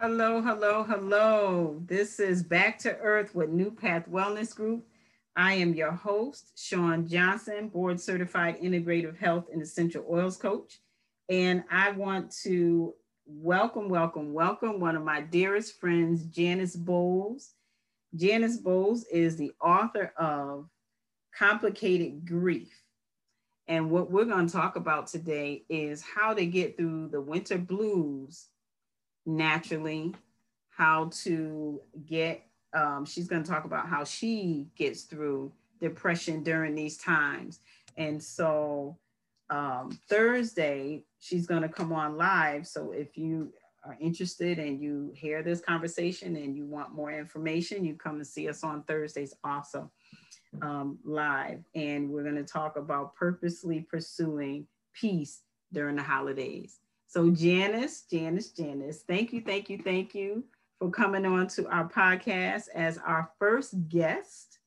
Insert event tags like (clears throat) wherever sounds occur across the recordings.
Hello, hello, hello. This is Back to Earth with New Path Wellness Group. I am your host, Sean Johnson, board certified integrative health and essential oils coach. And I want to welcome, welcome, welcome one of my dearest friends, Janice Boles. Janice Boles is the author of Complicated Grief. And what we're going to talk about today is how to get through the winter blues naturally, how to get, um, she's going to talk about how she gets through depression during these times. And so um, Thursday, she's going to come on live. So if you are interested and you hear this conversation and you want more information, you come and see us on Thursdays also um, live. And we're going to talk about purposely pursuing peace during the holidays. So Janice, Janice, Janice, thank you, thank you, thank you for coming on to our podcast as our first guest.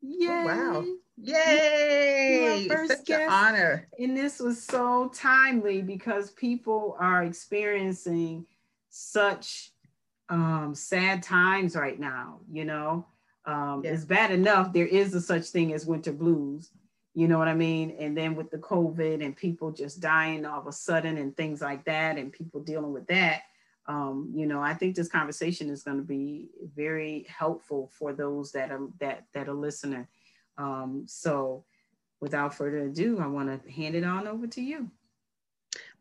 Yay! Oh, wow. Yay! First Such guest. an honor. And this was so timely because people are experiencing such um, sad times right now. You know, um, it's bad enough there is a such thing as winter blues, you know what I mean? And then with the COVID and people just dying all of a sudden and things like that, and people dealing with that, um, you know, I think this conversation is going to be very helpful for those that are that that are listening. Um, so, without further ado, I want to hand it on over to you.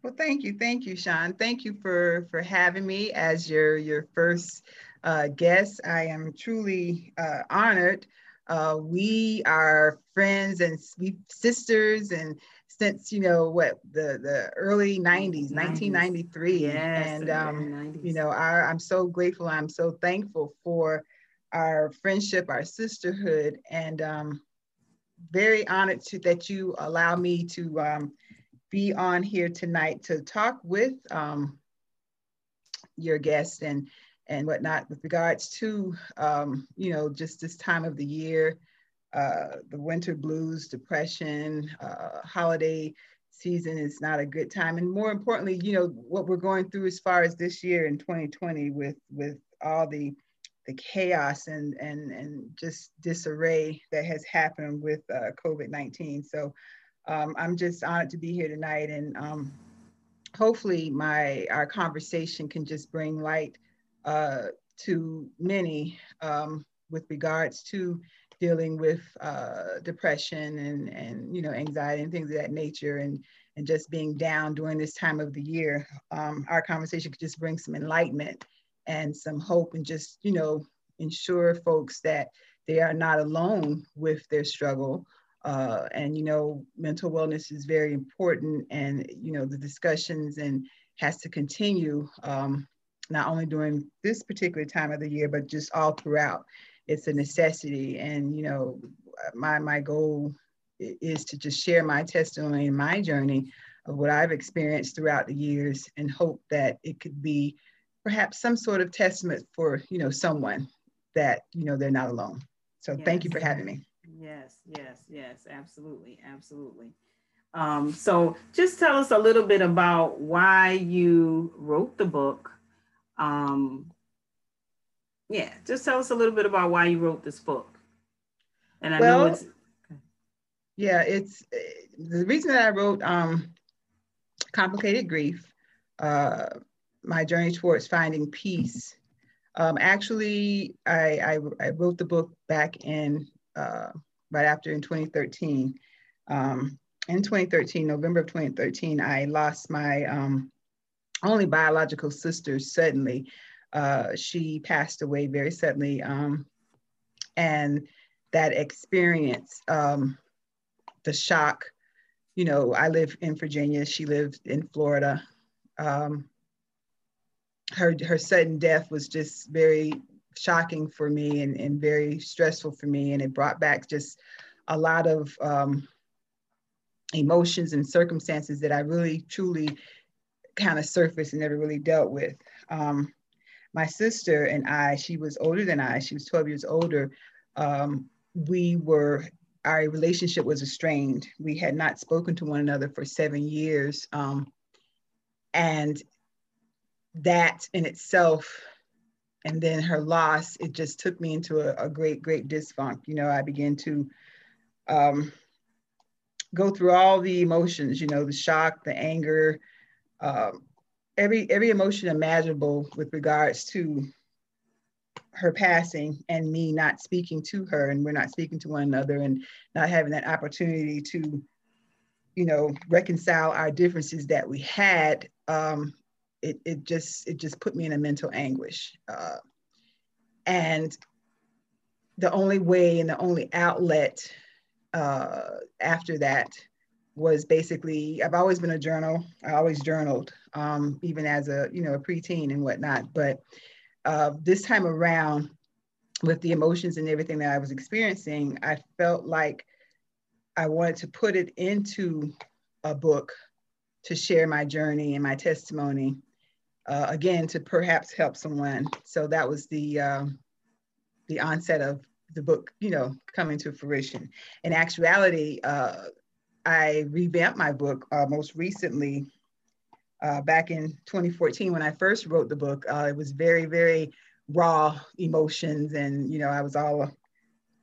Well, thank you, thank you, Sean. Thank you for for having me as your your first uh, guest. I am truly uh, honored uh, we are friends and we sisters and since you know what the the early 90s, 90s. 1993 yes, and um, you know our, i'm so grateful i'm so thankful for our friendship our sisterhood and um, very honored to that you allow me to um, be on here tonight to talk with um, your guest. And and whatnot with regards to, um, you know, just this time of the year, uh, the winter blues, depression, uh, holiday season is not a good time. And more importantly, you know, what we're going through as far as this year in 2020 with, with all the, the chaos and, and, and just disarray that has happened with uh, COVID-19. So um, I'm just honored to be here tonight and um, hopefully my, our conversation can just bring light uh, to many um, with regards to dealing with uh, depression and, and you know anxiety and things of that nature and and just being down during this time of the year um, our conversation could just bring some enlightenment and some hope and just you know ensure folks that they are not alone with their struggle. Uh, and you know mental wellness is very important and you know the discussions and has to continue um, not only during this particular time of the year, but just all throughout. It's a necessity. And, you know, my, my goal is to just share my testimony and my journey of what I've experienced throughout the years and hope that it could be perhaps some sort of testament for, you know, someone that, you know, they're not alone. So yes. thank you for having me. Yes, yes, yes, absolutely, absolutely. Um, so just tell us a little bit about why you wrote the book um, yeah, just tell us a little bit about why you wrote this book. And I well, know it's yeah, it's the reason that I wrote um, complicated grief, uh, my journey towards finding peace. Um, actually, I, I, I, wrote the book back in uh, right after in 2013. Um, in 2013, November of 2013, I lost my um, only biological sister suddenly. Uh, she passed away very suddenly. Um, and that experience, um, the shock, you know, I live in Virginia, she lived in Florida. Um, her, her sudden death was just very shocking for me and, and very stressful for me. And it brought back just a lot of um, emotions and circumstances that I really, truly kind of surfaced and never really dealt with. Um, my sister and I, she was older than I, she was 12 years older. Um, we were, our relationship was estranged. We had not spoken to one another for seven years. Um, and that in itself and then her loss, it just took me into a, a great, great disfunk. You know, I began to um, go through all the emotions, you know, the shock, the anger, um, every every emotion imaginable with regards to her passing and me not speaking to her and we're not speaking to one another and not having that opportunity to you know reconcile our differences that we had um, it, it just it just put me in a mental anguish. Uh, and the only way and the only outlet uh, after that was basically I've always been a journal. I always journaled, um, even as a you know a preteen and whatnot. But uh, this time around, with the emotions and everything that I was experiencing, I felt like I wanted to put it into a book to share my journey and my testimony. Uh, again, to perhaps help someone. So that was the uh, the onset of the book, you know, coming to fruition. In actuality, uh, I revamped my book uh, most recently uh, back in 2014 when I first wrote the book. Uh, it was very, very raw emotions, and you know, I was all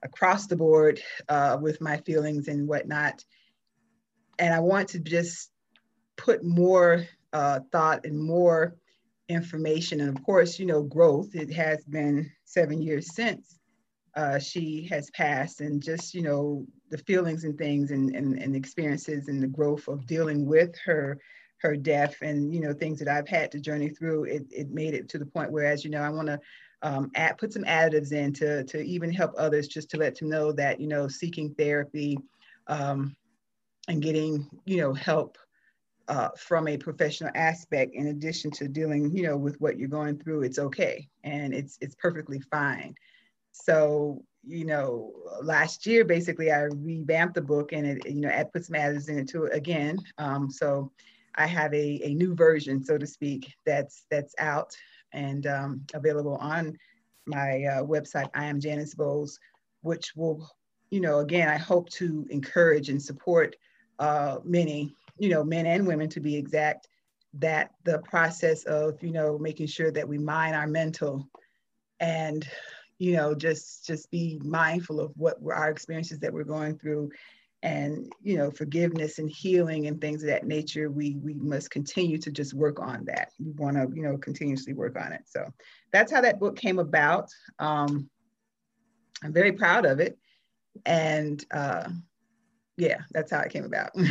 across the board uh, with my feelings and whatnot. And I want to just put more uh, thought and more information, and of course, you know, growth. It has been seven years since uh, she has passed and just you know the feelings and things and, and, and experiences and the growth of dealing with her her death and you know things that I've had to journey through it, it made it to the point where as you know I want to um, add, put some additives in to, to even help others just to let them know that you know seeking therapy um, and getting you know help uh, from a professional aspect in addition to dealing you know with what you're going through it's okay. And it's it's perfectly fine so, you know, last year, basically, I revamped the book and it, you know, I put some additives into it again. Um, so I have a, a new version, so to speak, that's that's out and um, available on my uh, website, I am Janice Boles, which will, you know, again, I hope to encourage and support uh, many, you know, men and women to be exact, that the process of, you know, making sure that we mind our mental and you know just just be mindful of what were our experiences that we're going through and you know forgiveness and healing and things of that nature we we must continue to just work on that. We want to you know continuously work on it. So that's how that book came about. Um, i'm very proud of it. And uh, yeah that's how it came about. (laughs)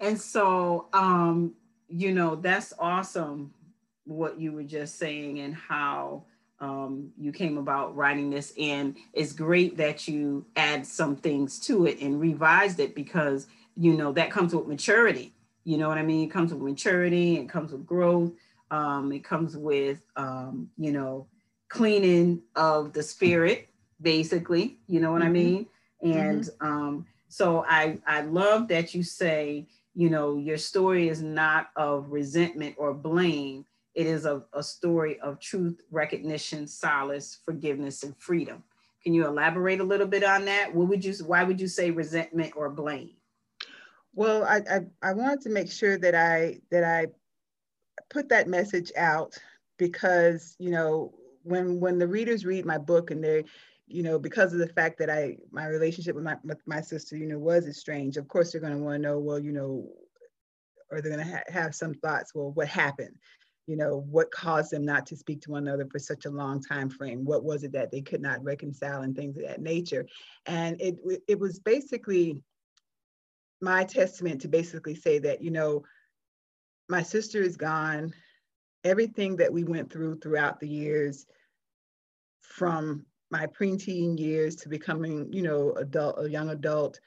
And so um, you know, that's awesome what you were just saying and how um, you came about writing this. And it's great that you add some things to it and revised it because, you know, that comes with maturity. You know what I mean? It comes with maturity, it comes with growth, um, it comes with, um, you know, cleaning of the spirit, basically. You know what mm-hmm. I mean? And mm-hmm. um, so I, I love that you say, you know, your story is not of resentment or blame. It is a, a story of truth, recognition, solace, forgiveness, and freedom. Can you elaborate a little bit on that? What would you, why would you say resentment or blame? Well, I, I, I wanted to make sure that I, that I put that message out because, you know, when, when the readers read my book and they, you know, because of the fact that I my relationship with my with my sister, you know, was estranged. Of course, they're going to want to know, well, you know, or they're going to ha- have some thoughts. Well, what happened? You know, what caused them not to speak to one another for such a long time frame? What was it that they could not reconcile and things of that nature? And it it was basically my testament to basically say that you know, my sister is gone. Everything that we went through throughout the years, from my preteen years to becoming, you know, adult, a young adult,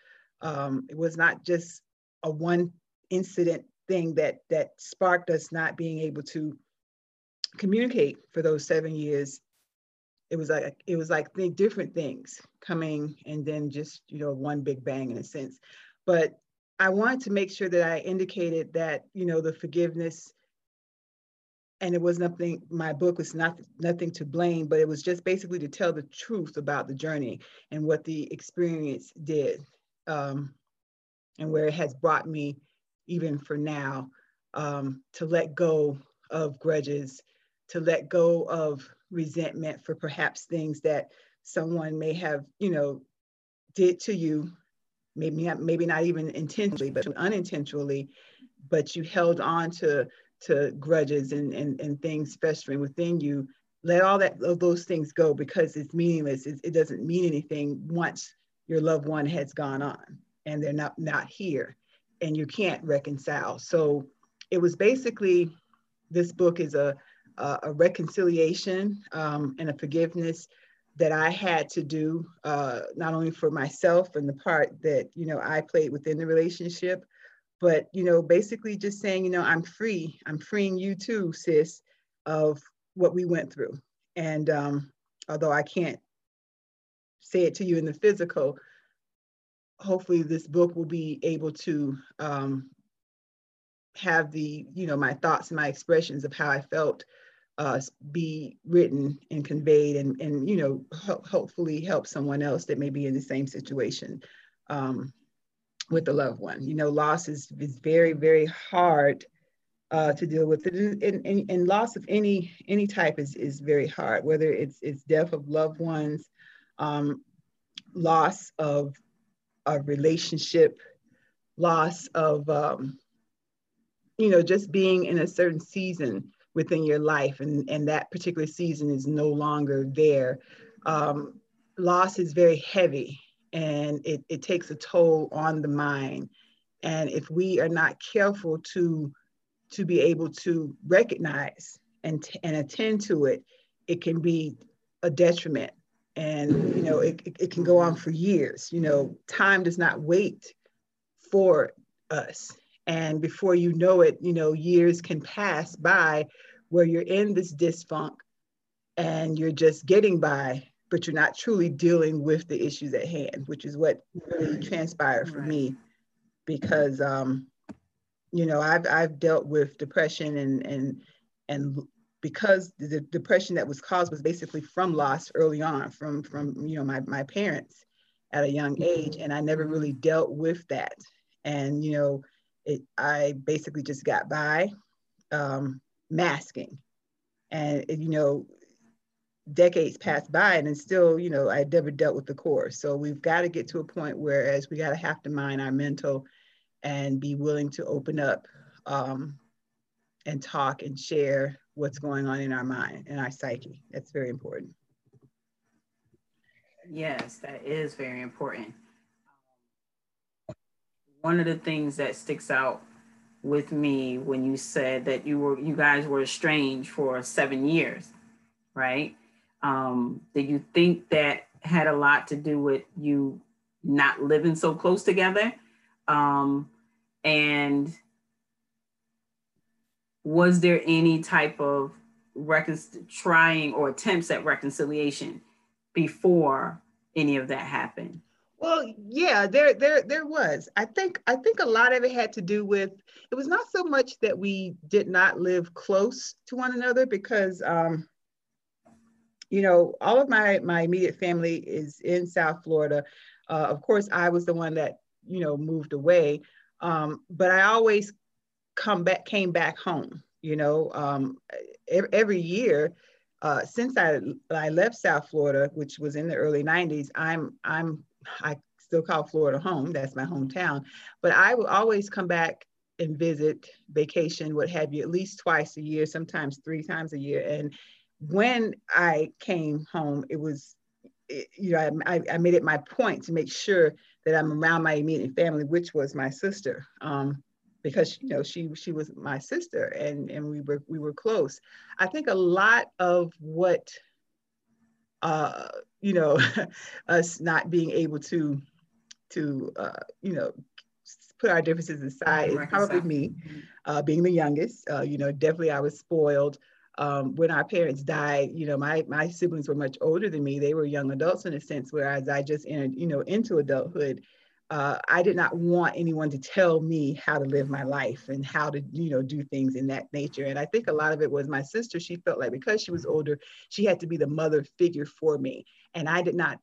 um, it was not just a one incident thing that that sparked us not being able to communicate for those seven years. It was like it was like different things coming and then just you know one big bang in a sense. But I wanted to make sure that I indicated that you know the forgiveness and it was nothing my book was not nothing to blame but it was just basically to tell the truth about the journey and what the experience did um, and where it has brought me even for now um, to let go of grudges, to let go of resentment for perhaps things that someone may have, you know, did to you, maybe not, maybe not even intentionally, but unintentionally, but you held on to to grudges and, and, and things festering within you. Let all that those things go because it's meaningless. It, it doesn't mean anything once your loved one has gone on and they're not not here and you can't reconcile. So it was basically this book is a a, a reconciliation um, and a forgiveness that I had to do, uh, not only for myself and the part that you know I played within the relationship, but you know basically just saying you know I'm free, I'm freeing you too, sis, of what we went through. And um, although I can't say it to you in the physical, hopefully this book will be able to um, have the you know my thoughts and my expressions of how I felt uh, be written and conveyed and, and you know, ho- hopefully help someone else that may be in the same situation um, with a loved one. You know, loss is, is very, very hard uh, to deal with. And, and, and, loss of any any type is, is very hard, whether it's, it's death of loved ones, um, loss of a relationship, loss of, um, you know, just being in a certain season within your life and, and that particular season is no longer there. Um, loss is very heavy and it, it takes a toll on the mind. And if we are not careful to, to be able to recognize and, and attend to it, it can be a detriment. And, you know, it, it, can go on for years. You know, time does not wait for us and before you know it, you know, years can pass by where you're in this dysfunction and you're just getting by, but you're not truly dealing with the issues at hand, which is what really transpired for right. me because um, you know, I've I've dealt with depression and and and because the depression that was caused was basically from loss early on from from you know my my parents at a young age and I never really dealt with that. And you know it, I basically just got by, um, masking. And, you know, decades passed by and still, you know, I never dealt with the core. So we've got to get to a point where as we got to have to mind our mental and be willing to open up um, and talk and share what's going on in our mind and our psyche. That's very important. Yes, that is very important one of the things that sticks out with me when you said that you were you guys were estranged for seven years, right? Um, did you think that had a lot to do with you not living so close together? Um, and was there any type of recon- trying or attempts at reconciliation before any of that happened? Well, yeah, there there there was. I think I think a lot of it had to do with it was not so much that we did not live close to one another because um, you know, all of my my immediate family is in South Florida. Uh, of course, I was the one that you know moved away, um, but I always come back came back home. You know, um, every, year. Uh, since I, I left South Florida, which was in the early 90s, I'm I'm I still call Florida home. That's my hometown. But I will always come back and visit, vacation, what have you, at least twice a year, sometimes three times a year. And when I came home, it was, you know, I, I made it my point to make sure that I'm around my immediate family, which was my sister. Um, because you know she she was my sister and and we were we were close i think a lot of what uh you know, (laughs) us not being able to, to, uh, you know, put our differences aside is probably me, mm-hmm. uh, being the youngest. Uh, you know, definitely I was spoiled. Um, when our parents died, you know, my my siblings were much older than me. They were young adults in a sense, whereas I just entered, you know, into adulthood. Uh, I did not want anyone to tell me how to live my life and how to, you know, do things in that nature. And I think a lot of it was my sister. She felt like because she was older, she had to be the mother figure for me. And I did not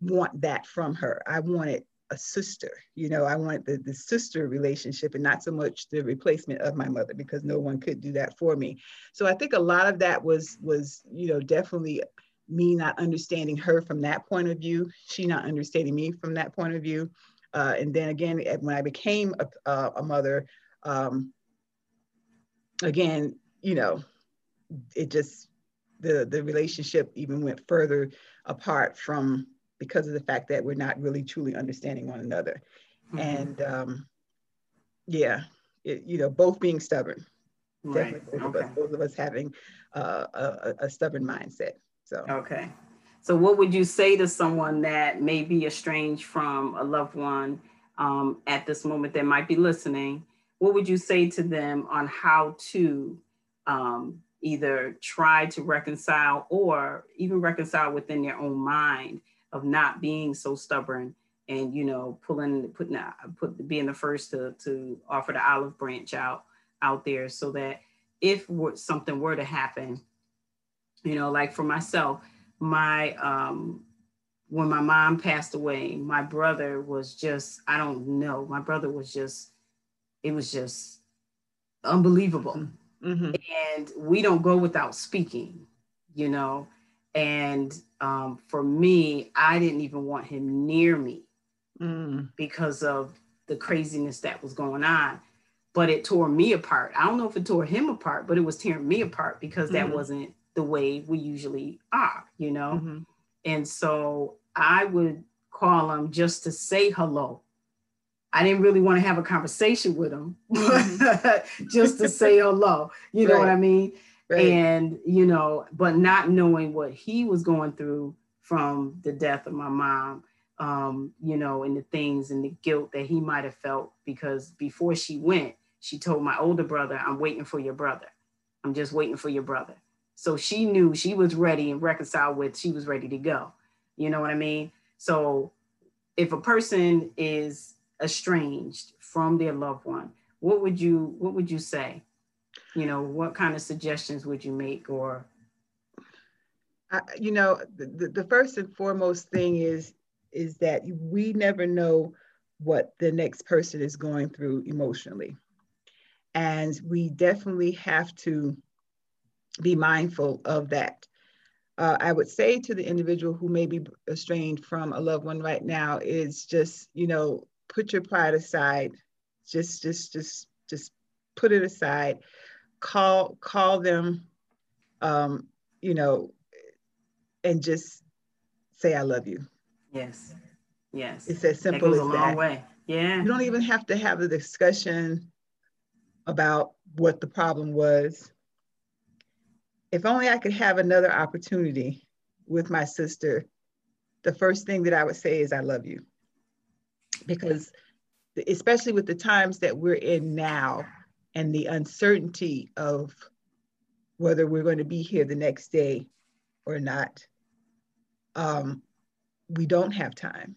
want that from her. I wanted a sister. You know, I want the, the sister relationship and not so much the replacement of my mother because no one could do that for me. So I think a lot of that was was, you know, definitely me not understanding her from that point of view, she not understanding me from that point of view. Uh, and then again, when I became a, a mother, um, again, you know, it just the the relationship even went further apart from because of the fact that we're not really truly understanding one another. Mm-hmm. And um, yeah, it, you know, both being stubborn. Right. Definitely both okay. of us, both of us having uh, a, a stubborn mindset. So okay. So what would you say to someone that may be estranged from a loved one um, at this moment that might be listening? What would you say to them on how to um, either try to reconcile or even reconcile within their own mind of not being so stubborn and you know pulling putting put being the first to to offer the olive branch out out there so that if something were to happen you know like for myself my um when my mom passed away my brother was just i don't know my brother was just it was just unbelievable mm-hmm. and we don't go without speaking you know and um, for me i didn't even want him near me mm. because of the craziness that was going on but it tore me apart i don't know if it tore him apart but it was tearing me apart because that mm-hmm. wasn't the way we usually are you know mm-hmm. and so i would call him just to say hello I didn't really want to have a conversation with him, (laughs) mm-hmm. just to say hello. You know what I mean? Right. And, you know, but not knowing what he was going through from the death of my mom, um, you know, and the things and the guilt that he might have felt because before she went, she told my older brother, I'm waiting for your brother. I'm just waiting for your brother. So she knew she was ready and reconciled with, she was ready to go. You know what I mean? So if a person is estranged from their loved one, what would you what would you say? You know, what kind of suggestions would you make or you know, the, the first and foremost thing is is that we never know what the next person is going through emotionally. And we definitely have to be mindful of that. Uh, I would say to the individual who may be estranged from a loved one right now is just, you know, put your pride aside. Just, just, just, just put it aside. Call, call them, um, you know, and just say, I love you. Yes. Yes. It's as simple that goes as a long that. way. Yeah. You don't even have to have a discussion about what the problem was. If only I could have another opportunity with my sister, the first thing that I would say is, I love you because especially with the times that we're in now and the uncertainty of whether we're going to be here the next day or not, um, we don't have time.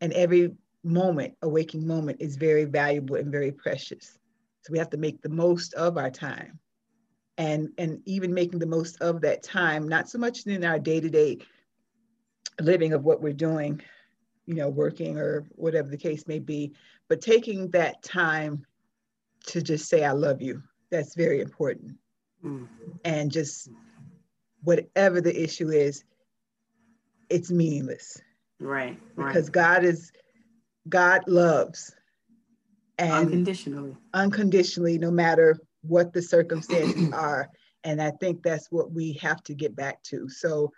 And every moment, a waking moment, is very valuable and very precious. So we have to make the most of our time. And, and even making the most of that time, not so much in our day to day living of what we're doing, you know, working or whatever the case may be, but taking that time to just say, I love you, that's very important. Mm. And just whatever the issue is, it's meaningless. Right. Because right. God is, God loves. And unconditionally. Unconditionally, no matter what the circumstances (clears throat) are. And I think that's what we have to get back to. So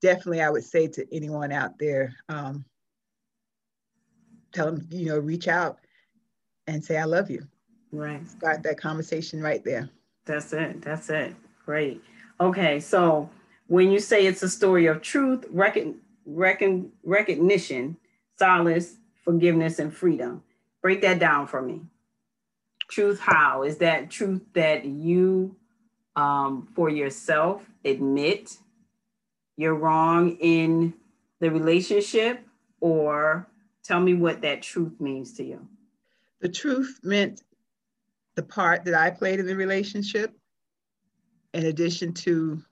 definitely I would say to anyone out there, um, tell them, you know, reach out and say, I love you. Right. Start that conversation right there. That's it. That's it. Great. Okay. So when you say it's a story of truth, recon, recon, recognition, solace, forgiveness, and freedom, break that down for me. Truth, how? Is that truth that you, um, for yourself, admit you're wrong in the relationship or Tell me what that truth means to you. The truth meant the part that I played in the relationship, in addition to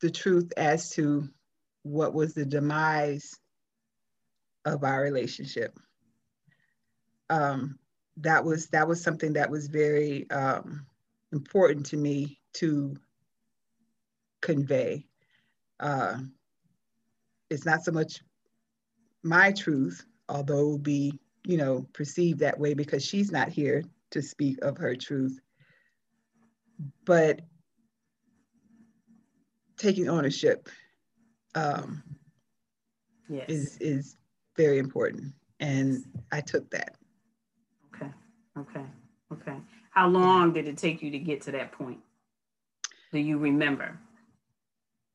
the truth as to what was the demise of our relationship. Um, that was that was something that was very um, important to me to convey. Uh, it's not so much my truth, although it will be, you know, perceived that way because she's not here to speak of her truth. But taking ownership um, yes. is is very important, and I took that. Okay. Okay. Okay. How long did it take you to get to that point? Do you remember?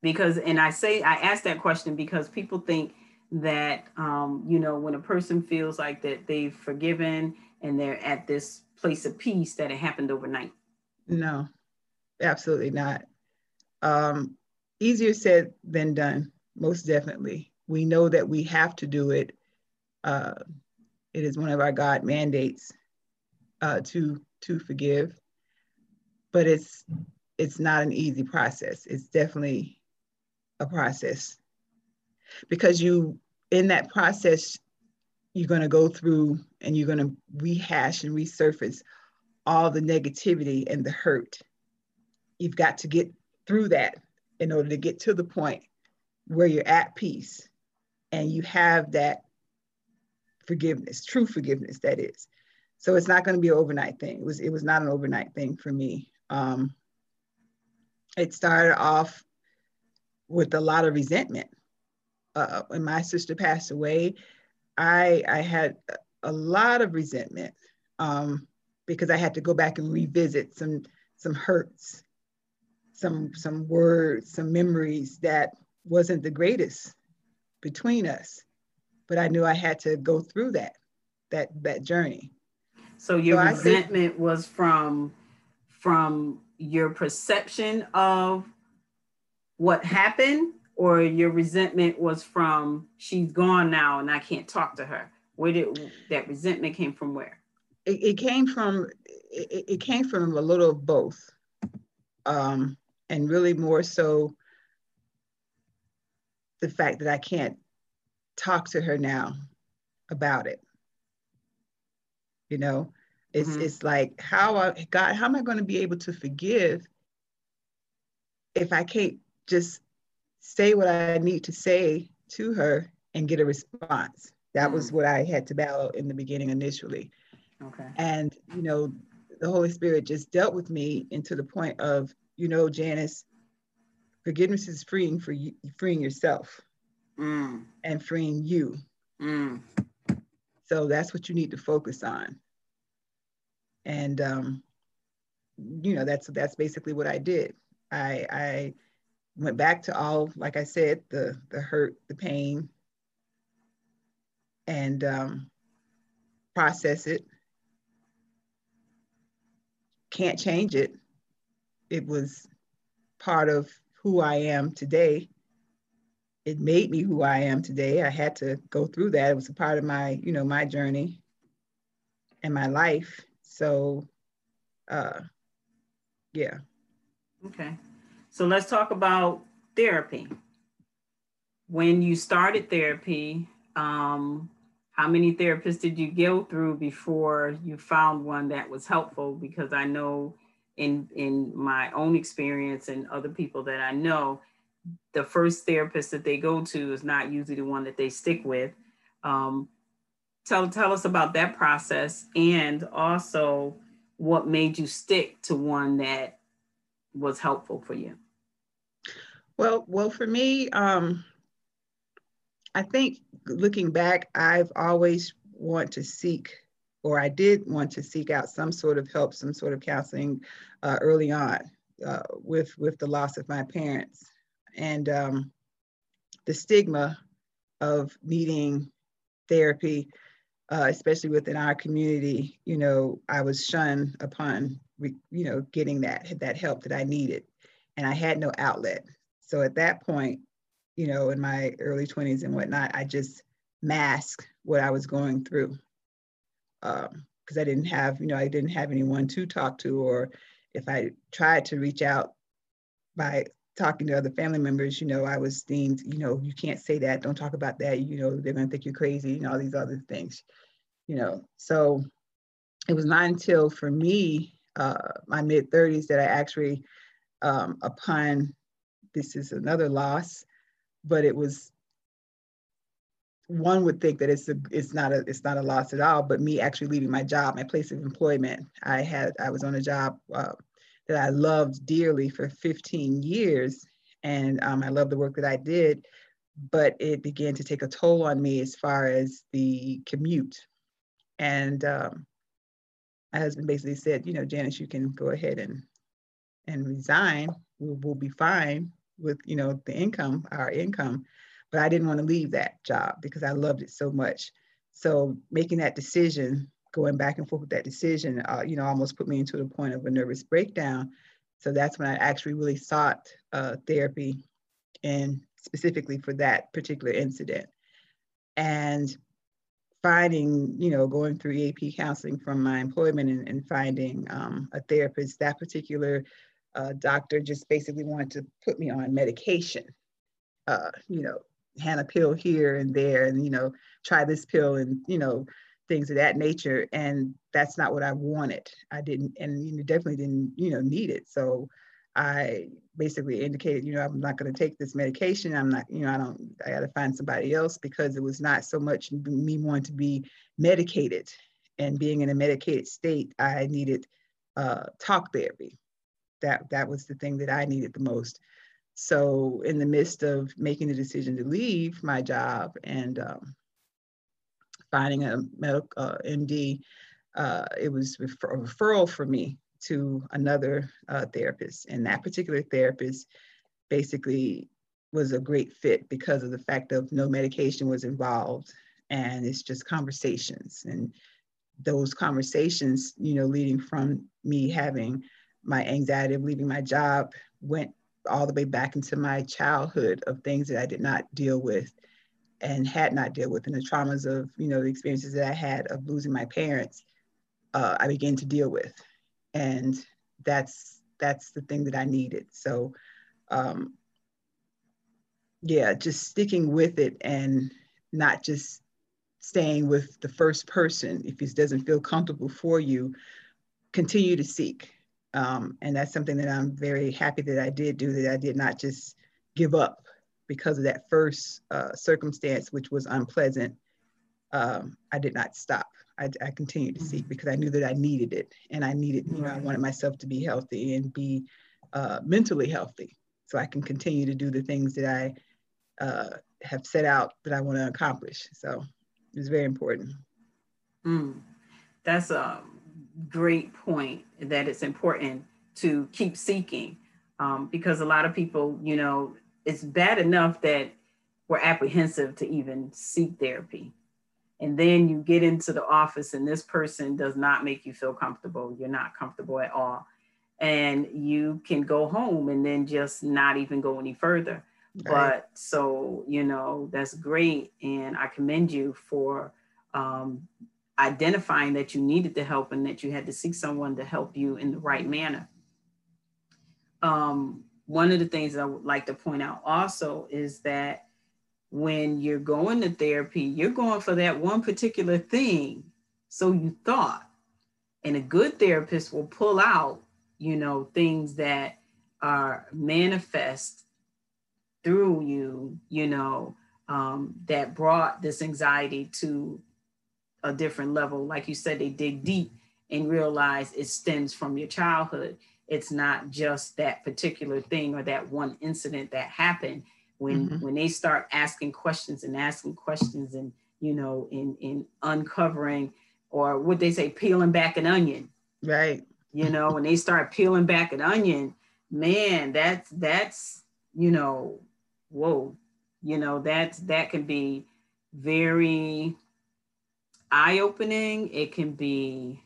Because, and I say, I ask that question because people think that, um, you know, when a person feels like that they've forgiven and they're at this place of peace, that it happened overnight. No, absolutely not. Um, easier said than done, most definitely. We know that we have to do it. Uh, it is one of our God mandates uh, to to forgive, but it's it's not an easy process. It's definitely a process because you in that process you're going to go through and you're going to rehash and resurface all the negativity and the hurt. You've got to get through that in order to get to the point where you're at peace and you have that forgiveness, true forgiveness, that is. So it's not going to be an overnight thing. It was it was not an overnight thing for me. Um, it started off with a lot of resentment. Uh, when my sister passed away, I I had a lot of resentment um, because I had to go back and revisit some some hurts, some some words, some memories that wasn't the greatest between us, but I knew I had to go through that that that journey. So your so resentment was from from your perception of what happened, or your resentment was from she's gone now and I can't talk to her. Where did that resentment came from? Where? It, it came from. It, it, came from a little of both, um, and really more so the fact that I can't talk to her now about it you know it's mm-hmm. it's like how I, god how am i going to be able to forgive if i can't just say what i need to say to her and get a response that mm-hmm. was what i had to battle in the beginning initially okay and you know the holy spirit just dealt with me into the point of you know janice forgiveness is freeing for you freeing yourself mm. and freeing you mm. So that's what you need to focus on. And um, you know, that's that's basically what I did. I I went back to all, like I said, the the hurt, the pain, and um, process it. Can't change it. It was part of who I am today it made me who I am today. I had to go through that. It was a part of my, you know, my journey and my life. So, uh, yeah. Okay. So let's talk about therapy. When you started therapy, um, how many therapists did you go through before you found one that was helpful? Because I know in in my own experience and other people that I know, the first therapist that they go to is not usually the one that they stick with. Um, tell tell us about that process and also what made you stick to one that was helpful for you. Well, well, for me, um, I think looking back, I've always want to seek, or I did want to seek out some sort of help, some sort of counseling uh, early on uh, with with the loss of my parents and um, the stigma of needing therapy, uh, especially within our community, you know, I was shunned upon, you know, getting that that help that I needed, and I had no outlet. So at that point, you know, in my early 20s and whatnot, I just masked what I was going through because um, I didn't have, you know, I didn't have anyone to talk to, or if I tried to reach out by talking to other family members, you know, I was deemed, you know, you can't say that, don't talk about that, you know, they're gonna think you're crazy and all these other things, you know. So it was not until for me, uh, my mid 30s that I actually, um, upon this is another loss, but it was one would think that it's a it's not a it's not a loss at all but me actually leaving my job my place of employment i had i was on a job uh, that i loved dearly for 15 years and um, i loved the work that i did but it began to take a toll on me as far as the commute. And um, my husband basically said you know janice you can go ahead and and resign we'll, we'll be fine with you know the income our income but I didn't want to leave that job because I loved it so much. So making that decision, going back and forth with that decision, uh, you know, almost put me into the point of a nervous breakdown. So that's when I actually really sought uh, therapy, and specifically for that particular incident. And finding, you know, going through EAP counseling from my employment and, and finding um, a therapist, that particular uh, doctor just basically wanted to put me on medication. Uh, you know, hand a pill here and there and you know try this pill and you know things of that nature. And that's not what i wanted. I didn't and you know, definitely didn't you know need it. So i basically indicated you know i'm not going to take this medication. I'm not you know i don't i got to find somebody else because it was not so much me wanting to be medicated and being in a medicated state i needed uh, talk therapy. That that was the thing that i needed the most. So, in the midst of making the decision to leave my job and um, finding a medical uh, MD, uh, it was a referral for me to another uh, therapist. And that particular therapist basically was a great fit because of the fact of no medication was involved. And it's just conversations. And those conversations you know leading from me having my anxiety of leaving my job went all the way back into my childhood of things that I did not deal with and had not dealt with and the traumas of you know the experiences that I had of losing my parents uh, I began to deal with and that's that's the thing that I needed so um, yeah just sticking with it and not just staying with the first person if he doesn't feel comfortable for you continue to seek um, and that's something that I'm very happy that I did do, that I did not just give up because of that first uh, circumstance, which was unpleasant. Um, I did not stop. I, I continued to seek mm-hmm. because I knew that I needed it and I needed, you know, I wanted myself to be healthy and be uh, mentally healthy so I can continue to do the things that I uh, have set out that I want to accomplish. So it's very important. Mm. That's a great point that it's important to keep seeking um, because a lot of people, you know, it's bad enough that we're apprehensive to even seek therapy. And then you get into the office and this person does not make you feel comfortable. You're not comfortable at all. And you can go home and then just not even go any further. Right. But so, you know, that's great. And I commend you for um, identifying that you needed the help and that you had to seek someone to help you in the right manner. Um, one of the things that I would like to point out also is that when you're going to therapy, you're going for that one particular thing. So you thought, and a good therapist will pull out, you know, things that are manifest through you, you know, um, that brought this anxiety to a different level. Like you said, they dig deep and realize it stems from your childhood. It's not just that particular thing or that one incident that happened. When mm-hmm. when they start asking questions and asking questions and you know in in uncovering or what they say peeling back an onion. Right. You know, when they start peeling back an onion, man, that's that's you know, whoa, you know, that's that can be very eye opening. It can be,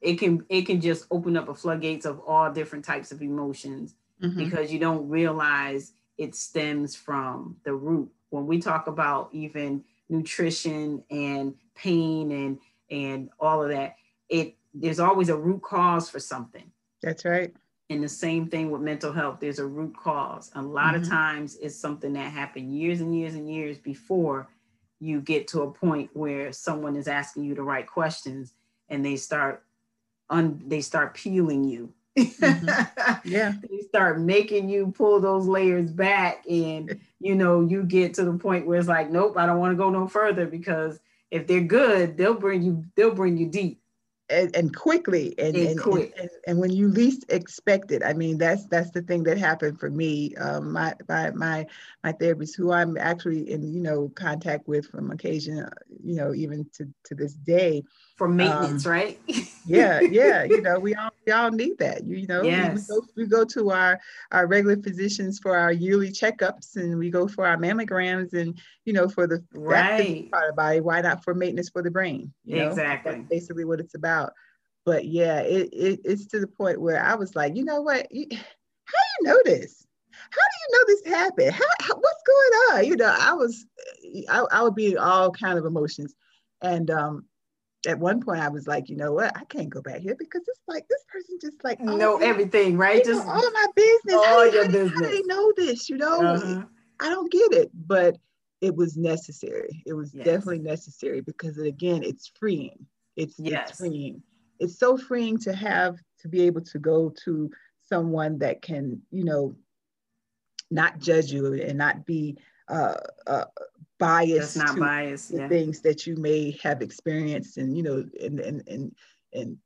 it can it can just open up a floodgates of all different types of emotions mm-hmm. because you don't realize it stems from the root. When we talk about even nutrition and pain and and all of that, it there's always a root cause for something. That's right. And the same thing with mental health, there's a root cause. A lot mm-hmm. of times it's something that happened years and years and years before you get to a point where someone is asking you the right questions and they start un, they start peeling you. Mm-hmm. Yeah. (laughs) they start making you pull those layers back and you know you get to the point where it's like nope, I don't want to go no further because if they're good, they'll bring you they'll bring you deep and, and quickly and and, quick. and, and, when you least expect it i mean that's that's the thing that happened for me um, my, my my my therapist who i'm actually in you know contact with from occasion you know even to to this day for maintenance um, right? yeah yeah (laughs) you know we all we all need that you, you know yes. we, we, go, we go to our our regular physicians for our yearly checkups and we go for our mammograms and you know for the right. part of the body why not for maintenance for the brain you know? exactly. That's basically what it's about. But yeah it, it it's to the point where i was like you know what how do you know this? How do you know this happened? How, how what's going on? You know i was I, I would be all kind of emotions. And um at one point I was like, you know what, I can't go back here because it's like this person just like know everything, right? Just all of my business. All how, your how, business. How do they know this? You know, uh-huh. I don't get it, but it was necessary. It was yes. definitely necessary because again, it's freeing. It's, yes. it's freeing. It's so freeing to have to be able to go to someone that can, you know, not judge you and not be uh, uh, biased That's not biased, yeah. things that you may have experienced and you know and and and and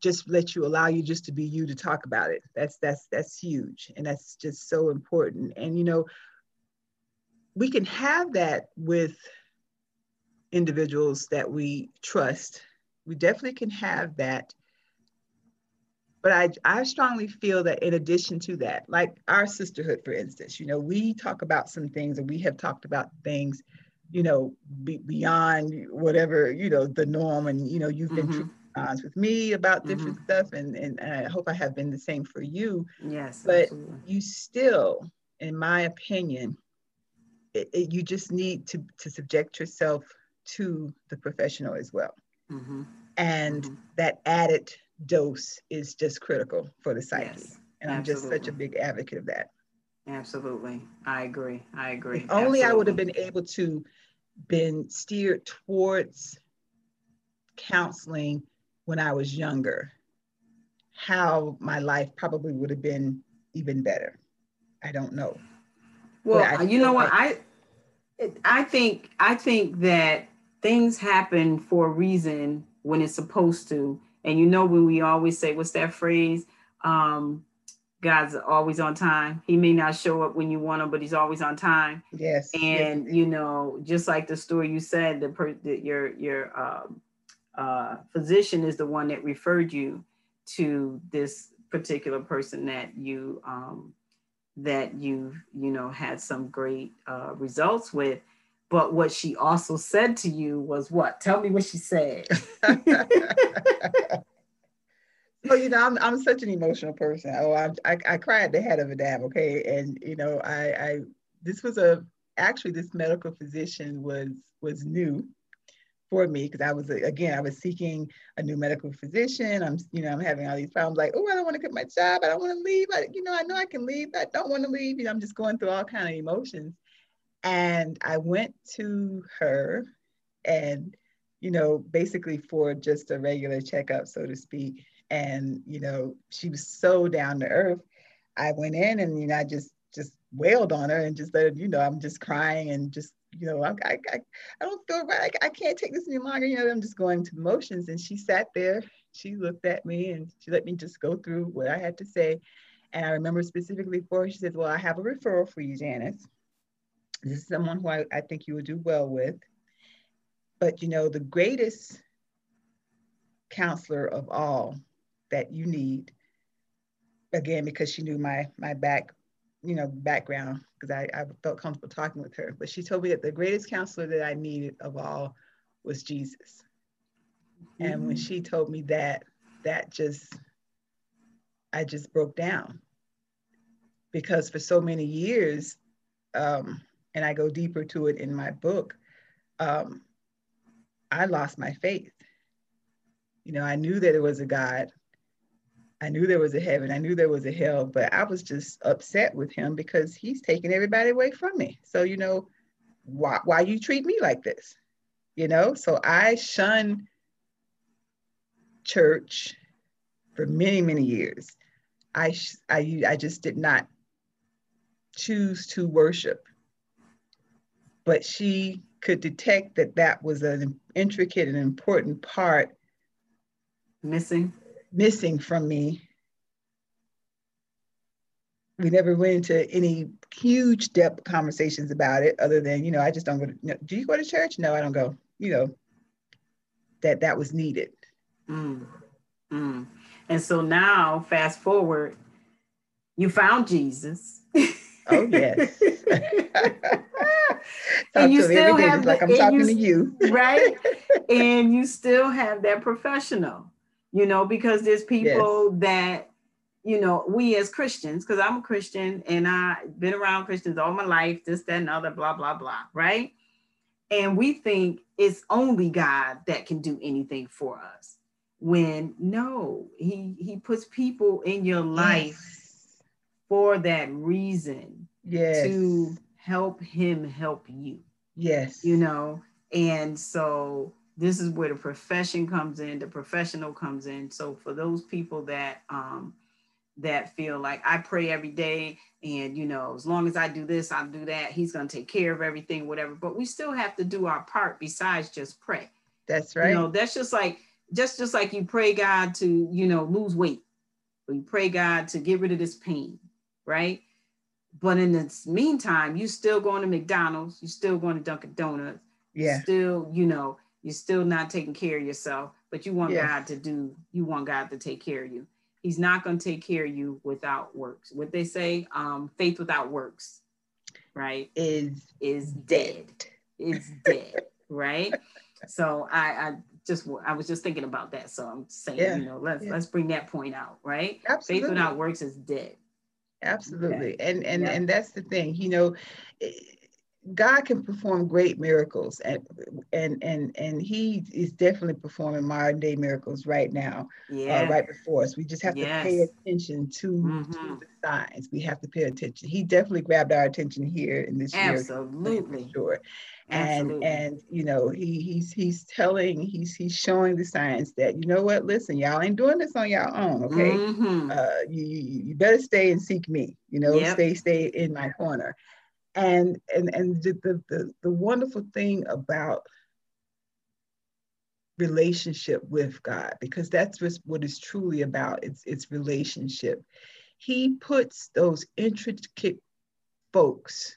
just let you allow you just to be you to talk about it. That's that's that's huge and that's just so important. And you know we can have that with individuals that we trust. We definitely can have that but I, I strongly feel that in addition to that, like our sisterhood, for instance, you know, we talk about some things and we have talked about things, you know, be, beyond whatever, you know, the norm. And, you know, you've been mm-hmm. honest with me about different mm-hmm. stuff. And, and I hope I have been the same for you. Yes. But absolutely. you still, in my opinion, it, it, you just need to, to subject yourself to the professional as well. Mm-hmm. And mm-hmm. that added dose is just critical for the psyche. Yes, and I'm absolutely. just such a big advocate of that. Absolutely. I agree. I agree. If only absolutely. I would have been able to been steered towards counseling when I was younger, how my life probably would have been even better. I don't know. Well, you know what? I I think I think that things happen for a reason when it's supposed to and you know when we always say, what's that phrase? Um, God's always on time. He may not show up when you want him, but he's always on time. Yes. And yes. you know, just like the story you said, the, per, the your your um, uh, physician is the one that referred you to this particular person that you um, that you you know had some great uh, results with. But what she also said to you was what? Tell me what she said. (laughs) (laughs) Oh, you know, I'm I'm such an emotional person. Oh, I I, I at the head of a dam. Okay, and you know, I I this was a actually this medical physician was was new for me because I was again I was seeking a new medical physician. I'm you know I'm having all these problems like oh I don't want to quit my job. I don't want to leave. I you know I know I can leave. I don't want to leave. You know I'm just going through all kind of emotions. And I went to her and, you know, basically for just a regular checkup, so to speak. And, you know, she was so down to earth. I went in and, you know, I just, just wailed on her and just let her, you know, I'm just crying and just, you know, I, I, I, I don't feel right. I, I can't take this any longer. You know, I'm just going to motions. And she sat there, she looked at me and she let me just go through what I had to say. And I remember specifically for her, she said, well, I have a referral for you, Janice. This is someone who I, I think you would do well with. But you know, the greatest counselor of all that you need, again, because she knew my my back, you know, background, because I, I felt comfortable talking with her. But she told me that the greatest counselor that I needed of all was Jesus. Mm-hmm. And when mm. she told me that, that just I just broke down. Because for so many years, um, and I go deeper to it in my book, um, I lost my faith. You know, I knew that it was a God. I knew there was a heaven, I knew there was a hell, but I was just upset with him because he's taking everybody away from me. So, you know, why why you treat me like this? You know, so I shun church for many, many years. I, I, I just did not choose to worship. But she could detect that that was an intricate and important part missing missing from me we never went into any huge depth conversations about it other than you know i just don't go to no, do you go to church no i don't go you know that that was needed mm. Mm. and so now fast forward you found jesus (laughs) oh yes (laughs) (laughs) and you still have the, like i'm talking you, to you (laughs) right and you still have that professional you know because there's people yes. that you know, we as Christians, because I'm a Christian and I've been around Christians all my life, this, that, and other, blah, blah, blah, right? And we think it's only God that can do anything for us. When no, he he puts people in your life yes. For that reason. Yes. To help him help you. Yes. You know, and so this is where the profession comes in, the professional comes in. So for those people that um that feel like I pray every day and you know as long as I do this I'll do that he's going to take care of everything whatever but we still have to do our part besides just pray. That's right. You know that's just like just just like you pray God to you know lose weight or you pray God to get rid of this pain, right? But in the meantime, you're still going to McDonald's, You're still going to Dunkin' Donuts, yeah. still, you know, you're still not taking care of yourself, but you want yeah. God to do, you want God to take care of you. He's not going to take care of you without works. What they say, um, faith without works, right? Is is dead. Is dead, (laughs) right? So I, I just I was just thinking about that. So I'm saying, yeah. you know, let's yeah. let's bring that point out, right? Absolutely. Faith without works is dead. Absolutely. Okay. And and yeah. and that's the thing, you know, God can perform great miracles and and and and he is definitely performing modern day miracles right now yeah. uh, right before us we just have yes. to pay attention to, mm-hmm. to, the signs we have to pay attention he definitely grabbed our attention here in this absolutely year absolutely sure and absolutely. and you know he he's he's telling he's he's showing the signs that you know what listen y'all ain't doing this on your own okay mm-hmm. uh you, you better stay and seek me you know yep. stay stay in my corner and and and the, the the wonderful thing about relationship with God, because that's what it's truly about. It's it's relationship. He puts those intricate folks,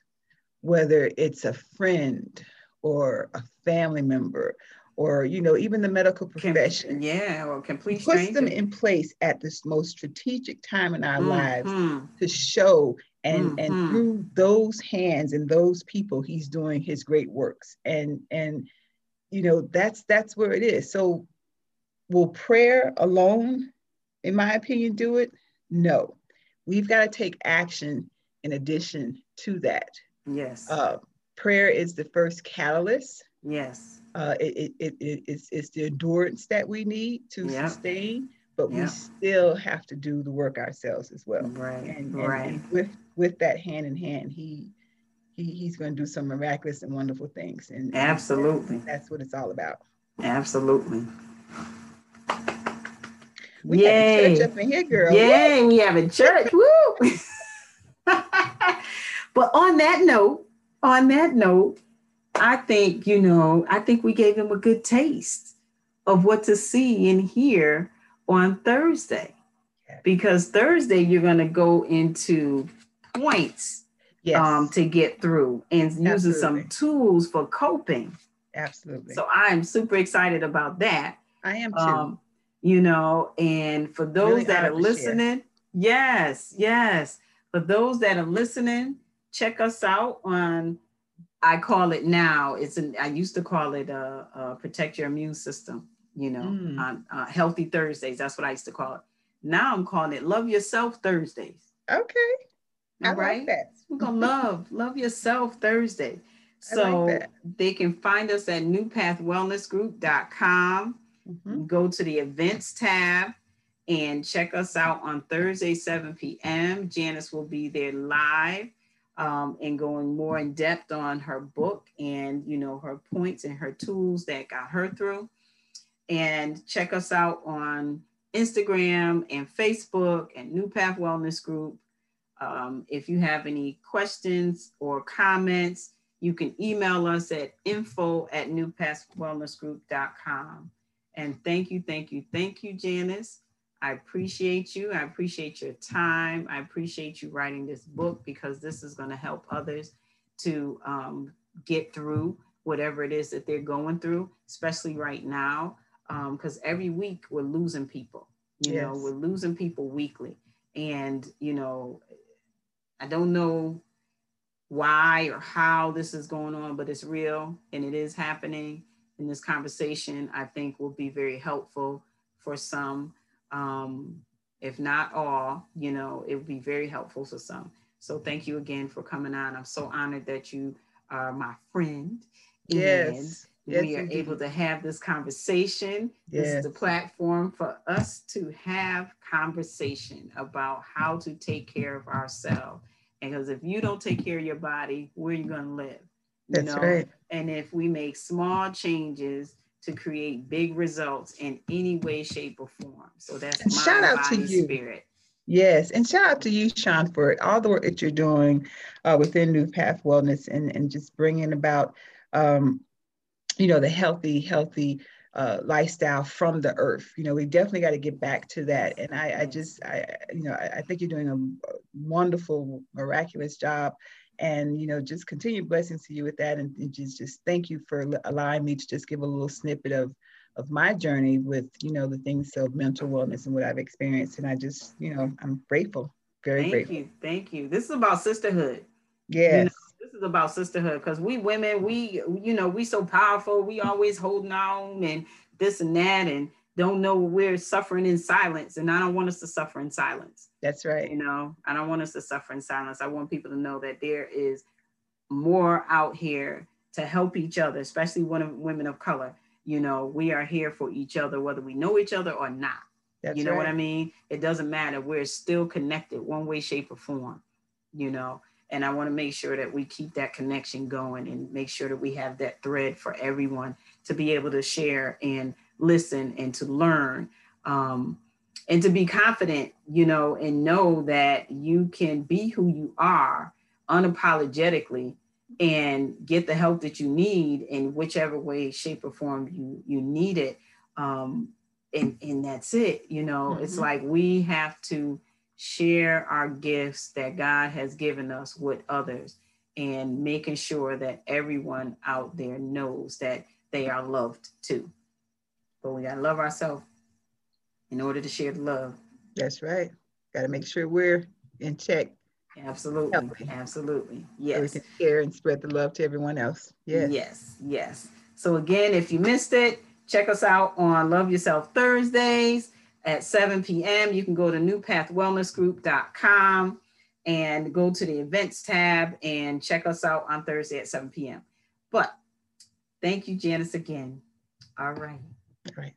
whether it's a friend or a family member or you know even the medical profession yeah or complete puts stranger. them in place at this most strategic time in our mm-hmm. lives to show and mm-hmm. and through those hands and those people he's doing his great works and and you know that's that's where it is so will prayer alone in my opinion do it no we've got to take action in addition to that yes uh, prayer is the first catalyst yes uh, it, it, it, it's, it's the endurance that we need to yep. sustain but we still have to do the work ourselves as well. Right. And, right. And with with that hand in hand, he he he's going to do some miraculous and wonderful things. And absolutely, and that's what it's all about. Absolutely. We Yay. have church up in here, girl. Yay, Woo. we have a church. Woo! (laughs) but on that note, on that note, I think, you know, I think we gave him a good taste of what to see and hear on Thursday because Thursday you're going to go into points yes. um, to get through and Absolutely. using some tools for coping. Absolutely. So I'm super excited about that. I am too. Um, you know, and for those really that are listening, yes, yes. For those that are listening, check us out on. I call it now. It's an. I used to call it uh, uh protect your immune system you know, mm. on uh, Healthy Thursdays. That's what I used to call it. Now I'm calling it Love Yourself Thursdays. Okay. I All right. Like We're gonna love (laughs) Love Yourself Thursday. So like they can find us at newpathwellnessgroup.com. Mm-hmm. Go to the events tab And check us out on Thursday, 7 p.m. Janice will be there live um, and going more in depth on her book and, you know, her points and her tools that got her through. And check us out on Instagram and Facebook and New Path Wellness Group. Um, if you have any questions or comments, you can email us at info at newpathwellnessgroup.com. And thank you, thank you, thank you, Janice. I appreciate you. I appreciate your time. I appreciate you writing this book because this is going to help others to um, get through whatever it is that they're going through, especially right now. Because um, every week we're losing people. You yes. know, we're losing people weekly. And, you know, I don't know why or how this is going on, but it's real and it is happening. And this conversation, I think, will be very helpful for some. Um, if not all, you know, it would be very helpful for some. So thank you again for coming on. I'm so honored that you are my friend. Yes. Yes, we are indeed. able to have this conversation. Yes. This is the platform for us to have conversation about how to take care of ourselves. Because if you don't take care of your body, where are you going to live? You That's know? right. And if we make small changes to create big results in any way, shape, or form. So that's and shout out to you. Spirit. Yes, and shout out to you, Sean, for all the work that you're doing uh, within New Path Wellness and, and just bringing about um, you know, the healthy, healthy uh, lifestyle from the earth. You know, we definitely got to get back to that. And I, I just, I, you know, I, I think you're doing a wonderful, miraculous job. And you know, just continue blessings to you with that, and, and just, just thank you for allowing me to just give a little snippet of of my journey with you know the things of mental wellness and what I've experienced. And I just, you know, I'm grateful, very thank grateful. Thank you, thank you. This is about sisterhood. Yes. You know, this is about sisterhood because we women, we, you know, we so powerful. We always holding on and this and that and don't know we're suffering in silence. And I don't want us to suffer in silence. That's right. You know, I don't want us to suffer in silence. I want people to know that there is more out here to help each other, especially women, women of color. You know, we are here for each other, whether we know each other or not. That's you know right. what I mean? It doesn't matter. We're still connected one way, shape, or form, you know. And I want to make sure that we keep that connection going and make sure that we have that thread for everyone to be able to share and listen and to learn um, and to be confident, you know, and know that you can be who you are unapologetically and get the help that you need in whichever way, shape, or form you you need it. Um, and and that's it. You know, mm-hmm. it's like we have to share our gifts that God has given us with others and making sure that everyone out there knows that they are loved too. But we got to love ourselves in order to share the love. That's right. Got to make sure we're in check. Absolutely. Healthy. Absolutely. Yes. So we can share and spread the love to everyone else. Yes. Yes. Yes. So again, if you missed it, check us out on Love Yourself Thursdays at 7 p.m. You can go to newpathwellnessgroup.com and go to the events tab and check us out on Thursday at 7 p.m. But thank you, Janice, again. All right. All right.